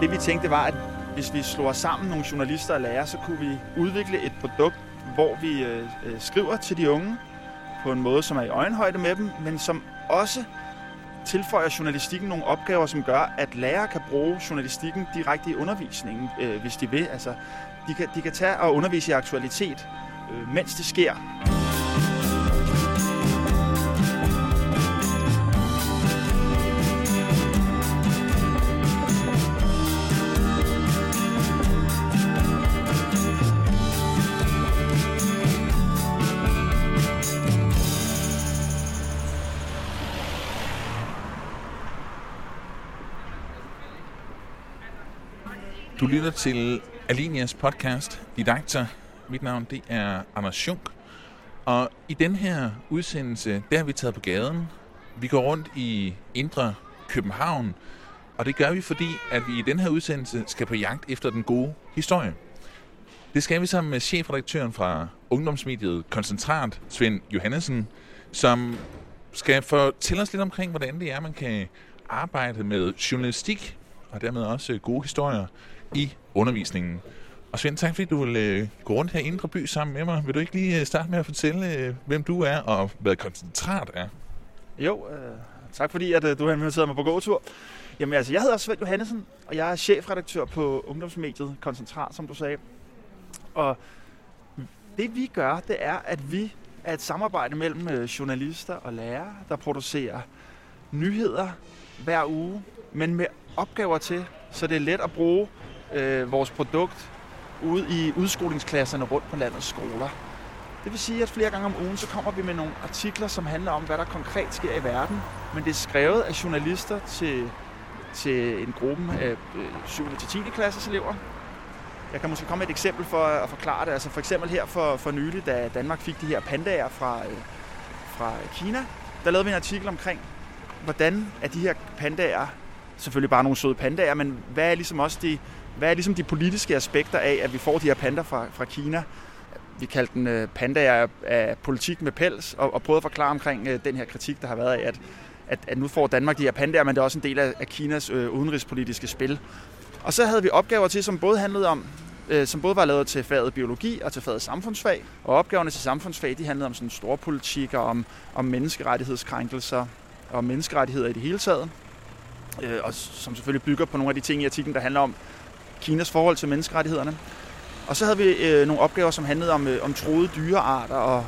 det vi tænkte var, at hvis vi slår os sammen nogle journalister og lærere, så kunne vi udvikle et produkt, hvor vi øh, øh, skriver til de unge på en måde, som er i øjenhøjde med dem, men som også tilføjer journalistikken nogle opgaver, som gør, at lærere kan bruge journalistikken direkte i undervisningen, øh, hvis de vil. Altså, de kan, de kan tage og undervise i aktualitet, øh, mens det sker. Lytter til Alinias podcast Didakter. Mit navn det er Anders Schunk. Og i den her udsendelse, der har vi taget på gaden. Vi går rundt i Indre København. Og det gør vi, fordi at vi i den her udsendelse skal på jagt efter den gode historie. Det skal vi sammen med chefredaktøren fra ungdomsmediet Koncentrat, Svend Johannesen, som skal fortælle os lidt omkring, hvordan det er, man kan arbejde med journalistik og dermed også gode historier i undervisningen. Og Svend, tak fordi du vil øh, gå rundt her i Indre By sammen med mig. Vil du ikke lige øh, starte med at fortælle, øh, hvem du er og hvad koncentrat er? Jo, øh, tak fordi at, øh, du har inviteret mig på gåtur. Jamen altså, jeg hedder Svend Johannesen, og jeg er chefredaktør på ungdomsmediet Koncentrat, som du sagde. Og det vi gør, det er, at vi er et samarbejde mellem øh, journalister og lærere, der producerer nyheder hver uge, men med opgaver til, så det er let at bruge øh, vores produkt ude i udskolingsklasserne rundt på landets skoler. Det vil sige, at flere gange om ugen, så kommer vi med nogle artikler, som handler om, hvad der konkret sker i verden. Men det er skrevet af journalister til, til en gruppe af øh, 7. til 10. klasses elever. Jeg kan måske komme med et eksempel for at forklare det. Altså for eksempel her for, for nylig, da Danmark fik de her pandaer fra, øh, fra Kina, der lavede vi en artikel omkring, hvordan er de her pandaer, selvfølgelig bare nogle søde pandaer, men hvad er ligesom også de, hvad er ligesom de politiske aspekter af, at vi får de her pandaer fra, fra Kina? Vi kaldte den øh, panda pandaer af politik med pels, og, og prøvede at forklare omkring øh, den her kritik, der har været af, at, at, at nu får Danmark de her pandaer, men det er også en del af, af Kinas øh, udenrigspolitiske spil. Og så havde vi opgaver til, som både handlede om, øh, som både var lavet til faget biologi og til faget samfundsfag. Og opgaverne til samfundsfag, de handlede om sådan store politik og om, om menneskerettighedskrænkelser og menneskerettigheder i det hele taget. Øh, og som selvfølgelig bygger på nogle af de ting i artiklen, der handler om, Kinas forhold til menneskerettighederne. Og så havde vi øh, nogle opgaver, som handlede om, øh, om troede dyrearter, og,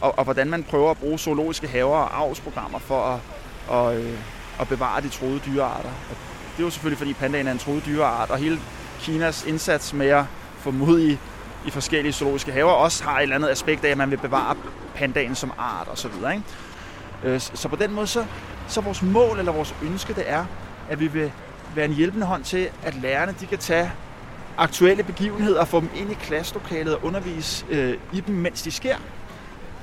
og, og hvordan man prøver at bruge zoologiske haver og avlsprogrammer for at, og, øh, at bevare de troede dyrearter. Og det var selvfølgelig, fordi pandaen er en troet dyreart, og hele Kinas indsats med at få mod i, i forskellige zoologiske haver også har et eller andet aspekt af, at man vil bevare pandaen som art osv. Så, øh, så på den måde, så, så vores mål eller vores ønske, det er, at vi vil være en hjælpende hånd til, at lærerne de kan tage aktuelle begivenheder og få dem ind i klasselokalet og undervise øh, i dem, mens de sker.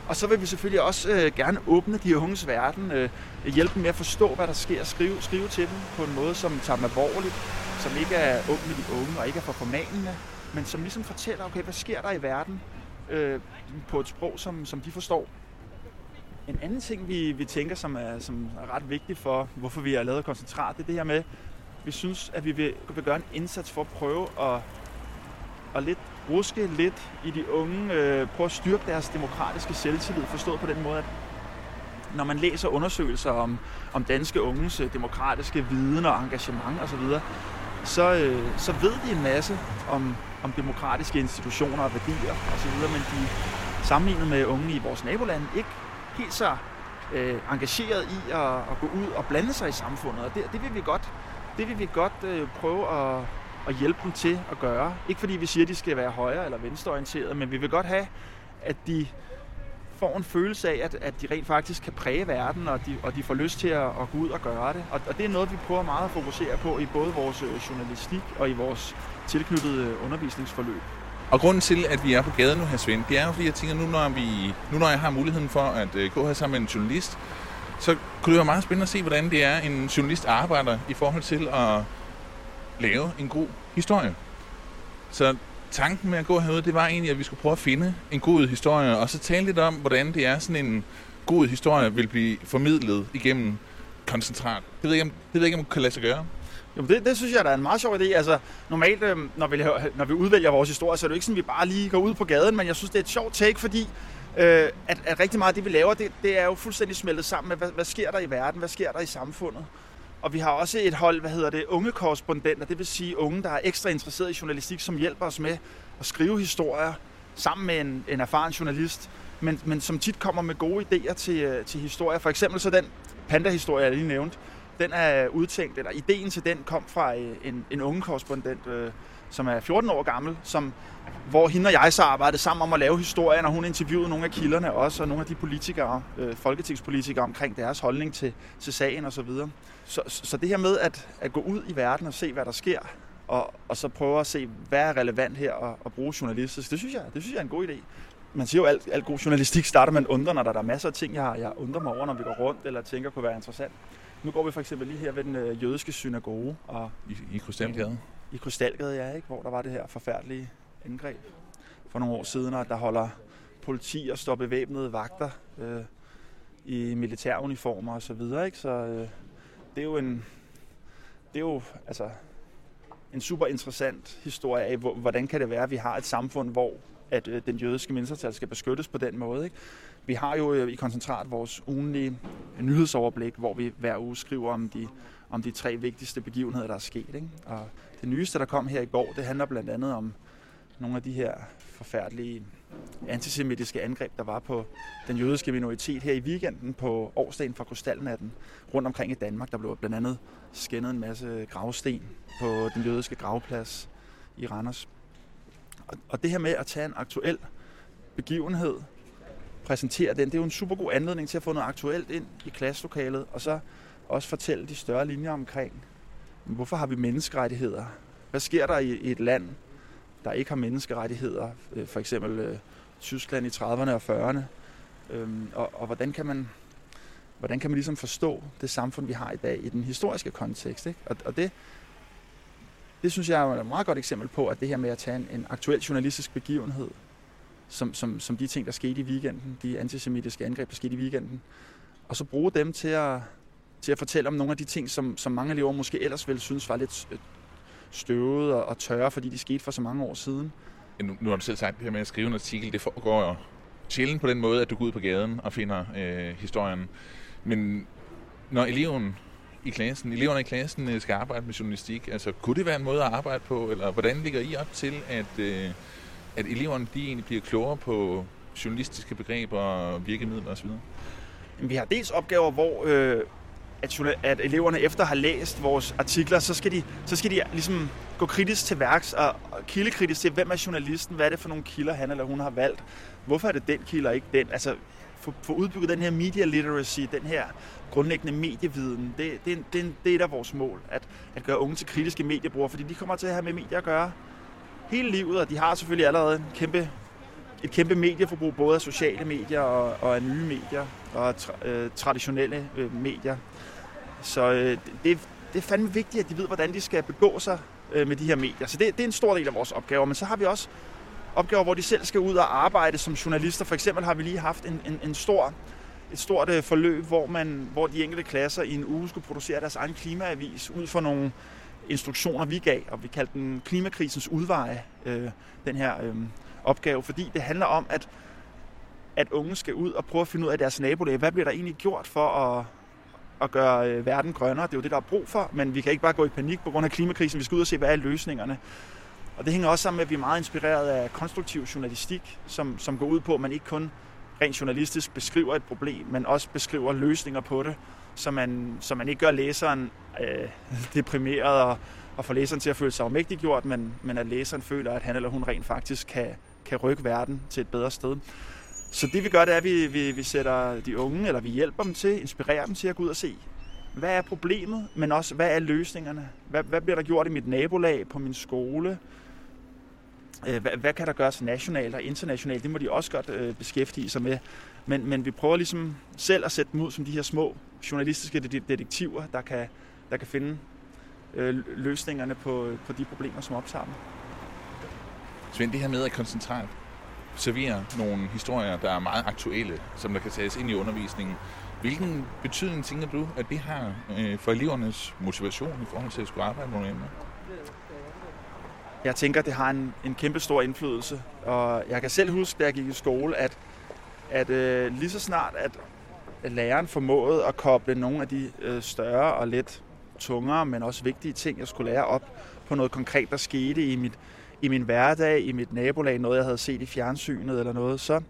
Og så vil vi selvfølgelig også øh, gerne åbne de unges verden, øh, hjælpe dem med at forstå, hvad der sker, skrive, skrive til dem på en måde, som tager dem alvorligt, som ikke er ung med de unge og ikke er for formanende, men som ligesom fortæller, okay, hvad sker der i verden øh, på et sprog, som, som de forstår. En anden ting, vi, vi tænker, som er, som er ret vigtigt for, hvorfor vi har lavet koncentrat, det er det her med, vi synes, at vi vil, vil gøre en indsats for at prøve at, at lidt ruske lidt i de unge, øh, prøve at styrke deres demokratiske selvtillid, forstået på den måde, at når man læser undersøgelser om, om danske unges øh, demokratiske viden og engagement osv., så, øh, så ved de en masse om, om demokratiske institutioner og værdier osv., men de sammenlignet med unge i vores naboland ikke helt så øh, engageret i at, at gå ud og blande sig i samfundet, og det, det vil vi godt det vil vi godt øh, prøve at, at hjælpe dem til at gøre. Ikke fordi vi siger, at de skal være højre eller venstreorienterede, men vi vil godt have, at de får en følelse af, at, at de rent faktisk kan præge verden, og de, og de får lyst til at, at gå ud og gøre det. Og, og det er noget, vi prøver meget at fokusere på i både vores øh, journalistik og i vores tilknyttede øh, undervisningsforløb. Og grunden til, at vi er på gaden nu, her Svend, det er jo, fordi jeg tænker, nu når, vi, nu når jeg har muligheden for at øh, gå her sammen med en journalist, så kunne det være meget spændende at se, hvordan det er, en journalist arbejder i forhold til at lave en god historie. Så tanken med at gå herude, det var egentlig, at vi skulle prøve at finde en god historie, og så tale lidt om, hvordan det er, sådan en god historie vil blive formidlet igennem koncentrat. Det ved jeg ikke, om, det ved jeg ikke, om det kan lade sig gøre. Jo, det, det synes jeg der er en meget sjov idé. Altså, normalt, øh, når, vi, når vi udvælger vores historie, så er det jo ikke sådan, at vi bare lige går ud på gaden, men jeg synes, det er et sjovt take, fordi øh, at, at rigtig meget af det, vi laver, det, det er jo fuldstændig smeltet sammen med, hvad, hvad sker der i verden, hvad sker der i samfundet. Og vi har også et hold, hvad hedder det, unge korrespondenter, det vil sige unge, der er ekstra interesseret i journalistik, som hjælper os med at skrive historier sammen med en, en erfaren journalist, men, men som tit kommer med gode idéer til, øh, til historier. For eksempel så den panda-historie, jeg lige nævnte, den er udtænkt, eller ideen til den kom fra øh, en, en unge korrespondent, øh, som er 14 år gammel, som, hvor hende og jeg så arbejdede sammen om at lave historien, og hun interviewede nogle af kilderne også, og nogle af de politikere, øh, folketingspolitikere omkring deres holdning til, til sagen osv. Så, videre. så, så det her med at, at gå ud i verden og se, hvad der sker, og, og så prøve at se, hvad er relevant her og, og bruge journalistisk, det synes jeg, det synes jeg er en god idé. Man siger jo, at alt, alt god journalistik starter med en undre, når der, der er masser af ting, jeg, jeg undrer mig over, når vi går rundt, eller tænker kunne være interessant. Nu går vi for eksempel lige her ved den øh, jødiske synagoge. Og, I, i Krystalgade? I Krystalgade, ja, ikke? hvor der var det her forfærdelige angreb for nogle år siden, og der holder politi og står bevæbnede vagter øh, i militæruniformer og så videre. Ikke? Så øh, det er jo en, det er jo altså en super interessant historie af, hvordan kan det være, at vi har et samfund, hvor at øh, den jødiske mindretal skal beskyttes på den måde. Ikke? Vi har jo øh, i koncentrat vores ugenlige nyhedsoverblik, hvor vi hver uge skriver om de, om de tre vigtigste begivenheder, der er sket. Ikke? Og det nyeste, der kom her i går, det handler blandt andet om nogle af de her forfærdelige antisemitiske angreb, der var på den jødiske minoritet her i weekenden på årsdagen for Krystalnatten rundt omkring i Danmark. Der blev blandt andet skændet en masse gravsten på den jødiske gravplads i Randers. Og det her med at tage en aktuel begivenhed, præsentere den, det er jo en super god anledning til at få noget aktuelt ind i klasselokalet, og så også fortælle de større linjer omkring, hvorfor har vi menneskerettigheder? Hvad sker der i et land, der ikke har menneskerettigheder? Øh, for eksempel øh, Tyskland i 30'erne og 40'erne. Øhm, og, og hvordan kan man hvordan kan man ligesom forstå det samfund, vi har i dag i den historiske kontekst? Ikke? Og, og det, det synes jeg er et meget godt eksempel på, at det her med at tage en, en aktuel journalistisk begivenhed, som, som, som de ting, der skete i weekenden, de antisemitiske angreb, der skete i weekenden, og så bruge dem til at, til at fortælle om nogle af de ting, som, som mange elever måske ellers ville synes var lidt øh, støvet og, og tørre, fordi de skete for så mange år siden. Nu, nu har du selv sagt det her med at skrive en artikel, det foregår jo sjældent på den måde, at du går ud på gaden og finder øh, historien. Men når eleven i klassen, eleverne i klassen øh, skal arbejde med journalistik, altså kunne det være en måde at arbejde på, eller hvordan ligger I op til, at, øh, at eleverne de egentlig bliver klogere på journalistiske begreber og virkemidler osv.? Vi har dels opgaver, hvor øh, at, at eleverne efter har læst vores artikler, så skal de, så skal de ligesom gå kritisk til værks og, og kildekritisk til, hvem er journalisten, hvad er det for nogle kilder, han eller hun har valgt, hvorfor er det den kilde og ikke den. Altså få, få udbygget den her media literacy, den her grundlæggende medieviden, det, det, det, det er et af vores mål, at, at gøre unge til kritiske mediebrugere, fordi de kommer til at have med medier at gøre hele livet, og de har selvfølgelig allerede en kæmpe, et kæmpe medieforbrug, både af sociale medier og, og af nye medier og tra, øh, traditionelle øh, medier. Så øh, det, det er fandme vigtigt, at de ved, hvordan de skal begå sig øh, med de her medier. Så det, det er en stor del af vores opgaver. Men så har vi også opgaver, hvor de selv skal ud og arbejde som journalister. For eksempel har vi lige haft en, en, en stor, et stort øh, forløb, hvor, man, hvor de enkelte klasser i en uge skulle producere deres egen klimaavis ud fra nogle instruktioner, vi gav, og vi kaldte den klimakrisens udveje, øh, den her øh, opgave, fordi det handler om, at, at unge skal ud og prøve at finde ud af deres nabolag. Hvad bliver der egentlig gjort for at, at gøre øh, verden grønnere? Det er jo det, der er brug for, men vi kan ikke bare gå i panik på grund af klimakrisen. Vi skal ud og se, hvad er løsningerne. Og det hænger også sammen med, at vi er meget inspireret af konstruktiv journalistik, som, som går ud på, at man ikke kun rent journalistisk beskriver et problem, men også beskriver løsninger på det, så man, så man ikke gør læseren øh, deprimeret og, og får læseren til at føle sig omægtiggjort, men, men at læseren føler, at han eller hun rent faktisk kan, kan rykke verden til et bedre sted. Så det vi gør, det er, at vi, vi, vi sætter de unge, eller vi hjælper dem til, inspirerer dem til at gå ud og se, hvad er problemet, men også hvad er løsningerne? Hvad, hvad bliver der gjort i mit nabolag, på min skole? Øh, hvad, hvad kan der gøres nationalt og internationalt? Det må de også godt øh, beskæftige sig med. Men, men vi prøver ligesom selv at sætte dem ud som de her små journalistiske detektiver, der kan, der kan finde øh, løsningerne på, på de problemer, som optager dem. Svend, det her med at koncentrere servere nogle historier, der er meget aktuelle, som der kan tages ind i undervisningen. Hvilken betydning tænker du, at det har øh, for elevernes motivation i forhold til at skulle arbejde med nogle emner? Jeg tænker, det har en, en kæmpe stor indflydelse. Og jeg kan selv huske, da jeg gik i skole, at, at øh, lige så snart, at, læreren formåede at koble nogle af de øh, større og lidt tungere, men også vigtige ting, jeg skulle lære op på noget konkret, der skete i, mit, i min hverdag, i mit nabolag, noget jeg havde set i fjernsynet eller noget, så,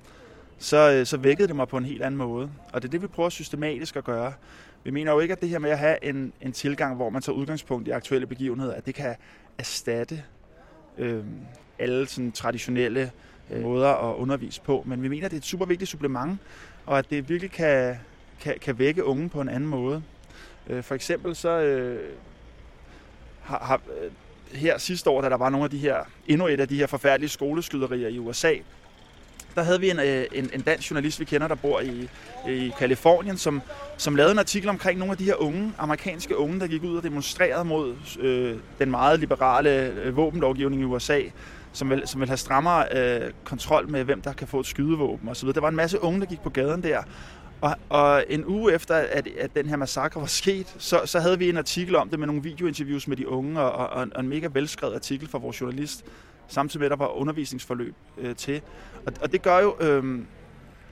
så, øh, så vækkede det mig på en helt anden måde. Og det er det, vi prøver systematisk at gøre. Vi mener jo ikke, at det her med at have en, en tilgang, hvor man tager udgangspunkt i aktuelle begivenheder, at det kan erstatte øh, alle sådan traditionelle øh, måder at undervise på. Men vi mener, at det er et super vigtigt supplement, og at det virkelig kan, kan, kan vække unge på en anden måde. Øh, for eksempel så øh, har, har øh, her sidste år, da der var nogle af de her, endnu et af de her forfærdelige skoleskyderier i USA, der havde vi en, øh, en, en dansk journalist, vi kender, der bor i, i Kalifornien, som, som lavede en artikel omkring nogle af de her unge, amerikanske unge, der gik ud og demonstrerede mod øh, den meget liberale øh, våbenlovgivning i USA, som vil, som vil have strammere øh, kontrol med, hvem der kan få et skydevåben osv. Der var en masse unge, der gik på gaden der, og, og en uge efter, at, at den her massakre var sket, så, så havde vi en artikel om det med nogle videointerviews med de unge, og, og, og en mega velskrevet artikel fra vores journalist, samtidig med, at der var undervisningsforløb øh, til. Og, og det gør jo øh,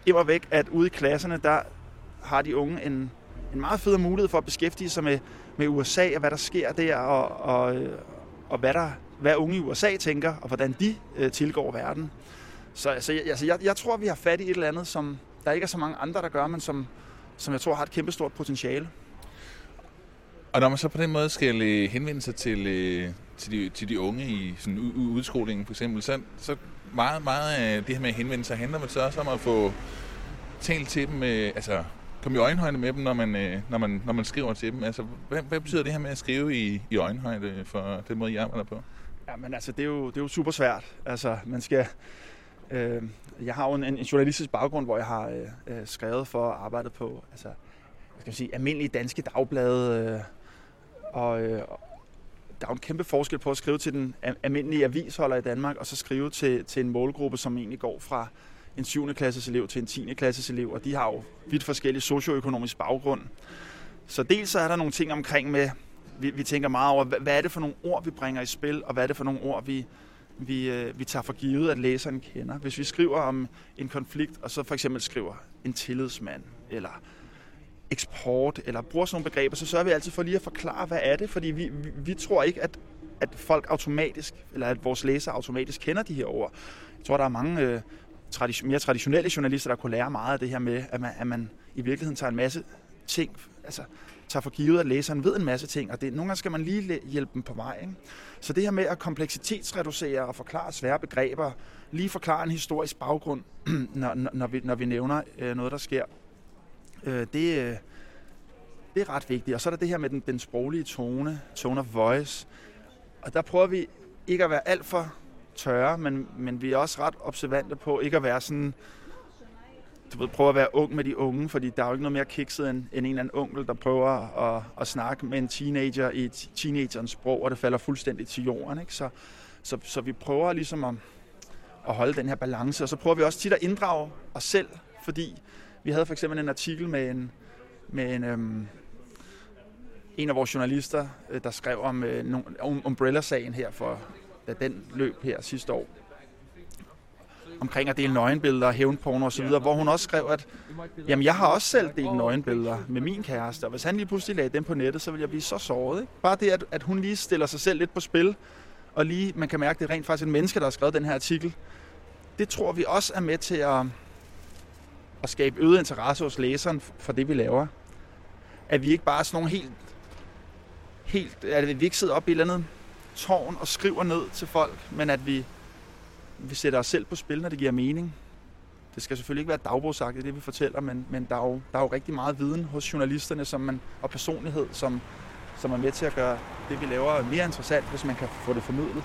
immer væk, at ude i klasserne, der har de unge en, en meget fed mulighed for at beskæftige sig med, med USA og hvad der sker der, og, og, øh, og hvad, der, hvad unge i USA tænker, og hvordan de øh, tilgår verden. Så altså, jeg, altså, jeg, jeg tror, vi har fat i et eller andet, som der ikke er så mange andre, der gør, men som, som jeg tror har et kæmpestort potentiale. Og når man så på den måde skal øh, henvende sig til, øh, til, de, til de unge i sådan udskolingen for eksempel, så, så meget, meget af det her med at henvende sig handler man så også om at få talt til dem, øh, altså komme i øjenhøjde med dem, når man, øh, når man, når man skriver til dem. Altså, hvad, hvad betyder det her med at skrive i, i øjenhøjde for den måde, I arbejder på? Ja, men altså, det er jo, det er jo super svært. Altså, man skal... Øh, jeg har jo en, en journalistisk baggrund, hvor jeg har øh, øh skrevet for at arbejde på altså, hvad skal man sige, almindelige danske dagblade, øh, og, øh, der er jo en kæmpe forskel på at skrive til den almindelige avisholder i Danmark, og så skrive til, til en målgruppe, som egentlig går fra en 7. klasses elev til en 10. klasses elev, og de har jo vidt forskellige socioøkonomisk baggrund. Så dels så er der nogle ting omkring med, vi, vi tænker meget over, hvad, hvad er det for nogle ord, vi bringer i spil, og hvad er det for nogle ord, vi, vi, øh, vi tager for givet, at læseren kender. Hvis vi skriver om en konflikt, og så for eksempel skriver en tillidsmand, eller eksport, eller bruger sådan nogle begreber, så sørger vi altid for lige at forklare, hvad er det, fordi vi, vi, vi tror ikke, at, at folk automatisk, eller at vores læsere automatisk kender de her ord. Jeg tror, der er mange øh, tradition, mere traditionelle journalister, der kunne lære meget af det her med, at man, at man i virkeligheden tager en masse ting, altså tager for givet, at læseren ved en masse ting, og det, nogle gange skal man lige hjælpe dem på vej. Ikke? Så det her med at kompleksitetsreducere og forklare svære begreber, lige forklare en historisk baggrund, når, når, vi, når vi nævner øh, noget, der sker, øh, det, øh, det er ret vigtigt. Og så er der det her med den, den sproglige tone, tone of voice. Og der prøver vi ikke at være alt for tørre, men, men vi er også ret observante på ikke at være sådan, du ved, prøve at være ung med de unge, fordi der er jo ikke noget mere kikset end, end en eller anden onkel, der prøver at, at snakke med en teenager i teenagerens sprog, og det falder fuldstændig til jorden. Ikke? Så, så, så vi prøver ligesom at, at holde den her balance, og så prøver vi også tit at inddrage os selv, fordi vi havde for eksempel en artikel med en, med en, øhm, en af vores journalister, øh, der skrev om, øh, om Umbrella-sagen her for da den løb her sidste år omkring at dele nøgenbilleder, hævnporno osv., hvor hun også skrev, at jamen, jeg har også selv delt nøgenbilleder med min kæreste, og hvis han lige pludselig lagde dem på nettet, så vil jeg blive så såret. Ikke? Bare det, at, at hun lige stiller sig selv lidt på spil, og lige, man kan mærke, at det er rent faktisk en menneske, der har skrevet den her artikel, det tror vi også er med til at, at skabe øget interesse hos læseren for det, vi laver. At vi ikke bare er sådan nogle helt, helt at vi ikke sidder op i et eller andet tårn og skriver ned til folk, men at vi vi sætter os selv på spil, når det giver mening. Det skal selvfølgelig ikke være dagbogsagtigt, det vi fortæller, men, men der, er jo, der er jo rigtig meget viden hos journalisterne som man, og personlighed, som, som er med til at gøre det, vi laver, mere interessant, hvis man kan få det formidlet.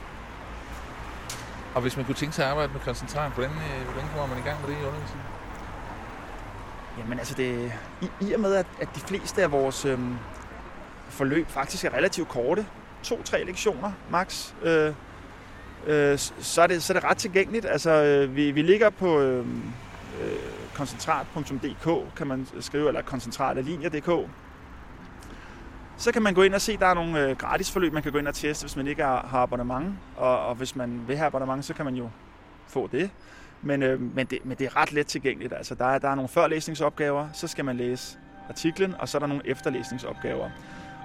Og hvis man kunne tænke sig at arbejde med koncentrat, hvordan, øh, hvordan kommer man i gang med det i undervisningen? Jamen altså, det, i, i og med, at, at de fleste af vores øhm, forløb faktisk er relativt korte, to-tre lektioner max, øh, øh, så, er det, så er det ret tilgængeligt. Altså, øh, vi, vi ligger på, øh, øh koncentrat.dk kan man skrive, eller koncentratalinjer.dk. Så kan man gå ind og se, der er nogle øh, gratis forløb, man kan gå ind og teste, hvis man ikke har, har abonnement. Og, og hvis man vil have abonnement, så kan man jo få det. Men, øh, men, det, men det er ret let tilgængeligt. Altså, der, er, der er nogle førlæsningsopgaver, så skal man læse artiklen, og så er der nogle efterlæsningsopgaver.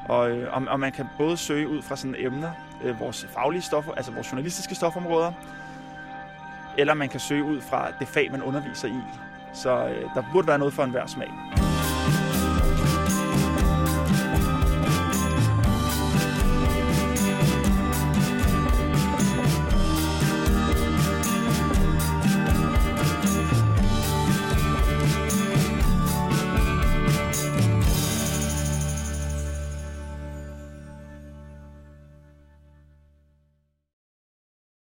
Og, øh, og, og man kan både søge ud fra sådan emner, øh, vores faglige stoffer, altså vores journalistiske stofområder, eller man kan søge ud fra det fag, man underviser i. Så øh, der burde være noget for enhver smag.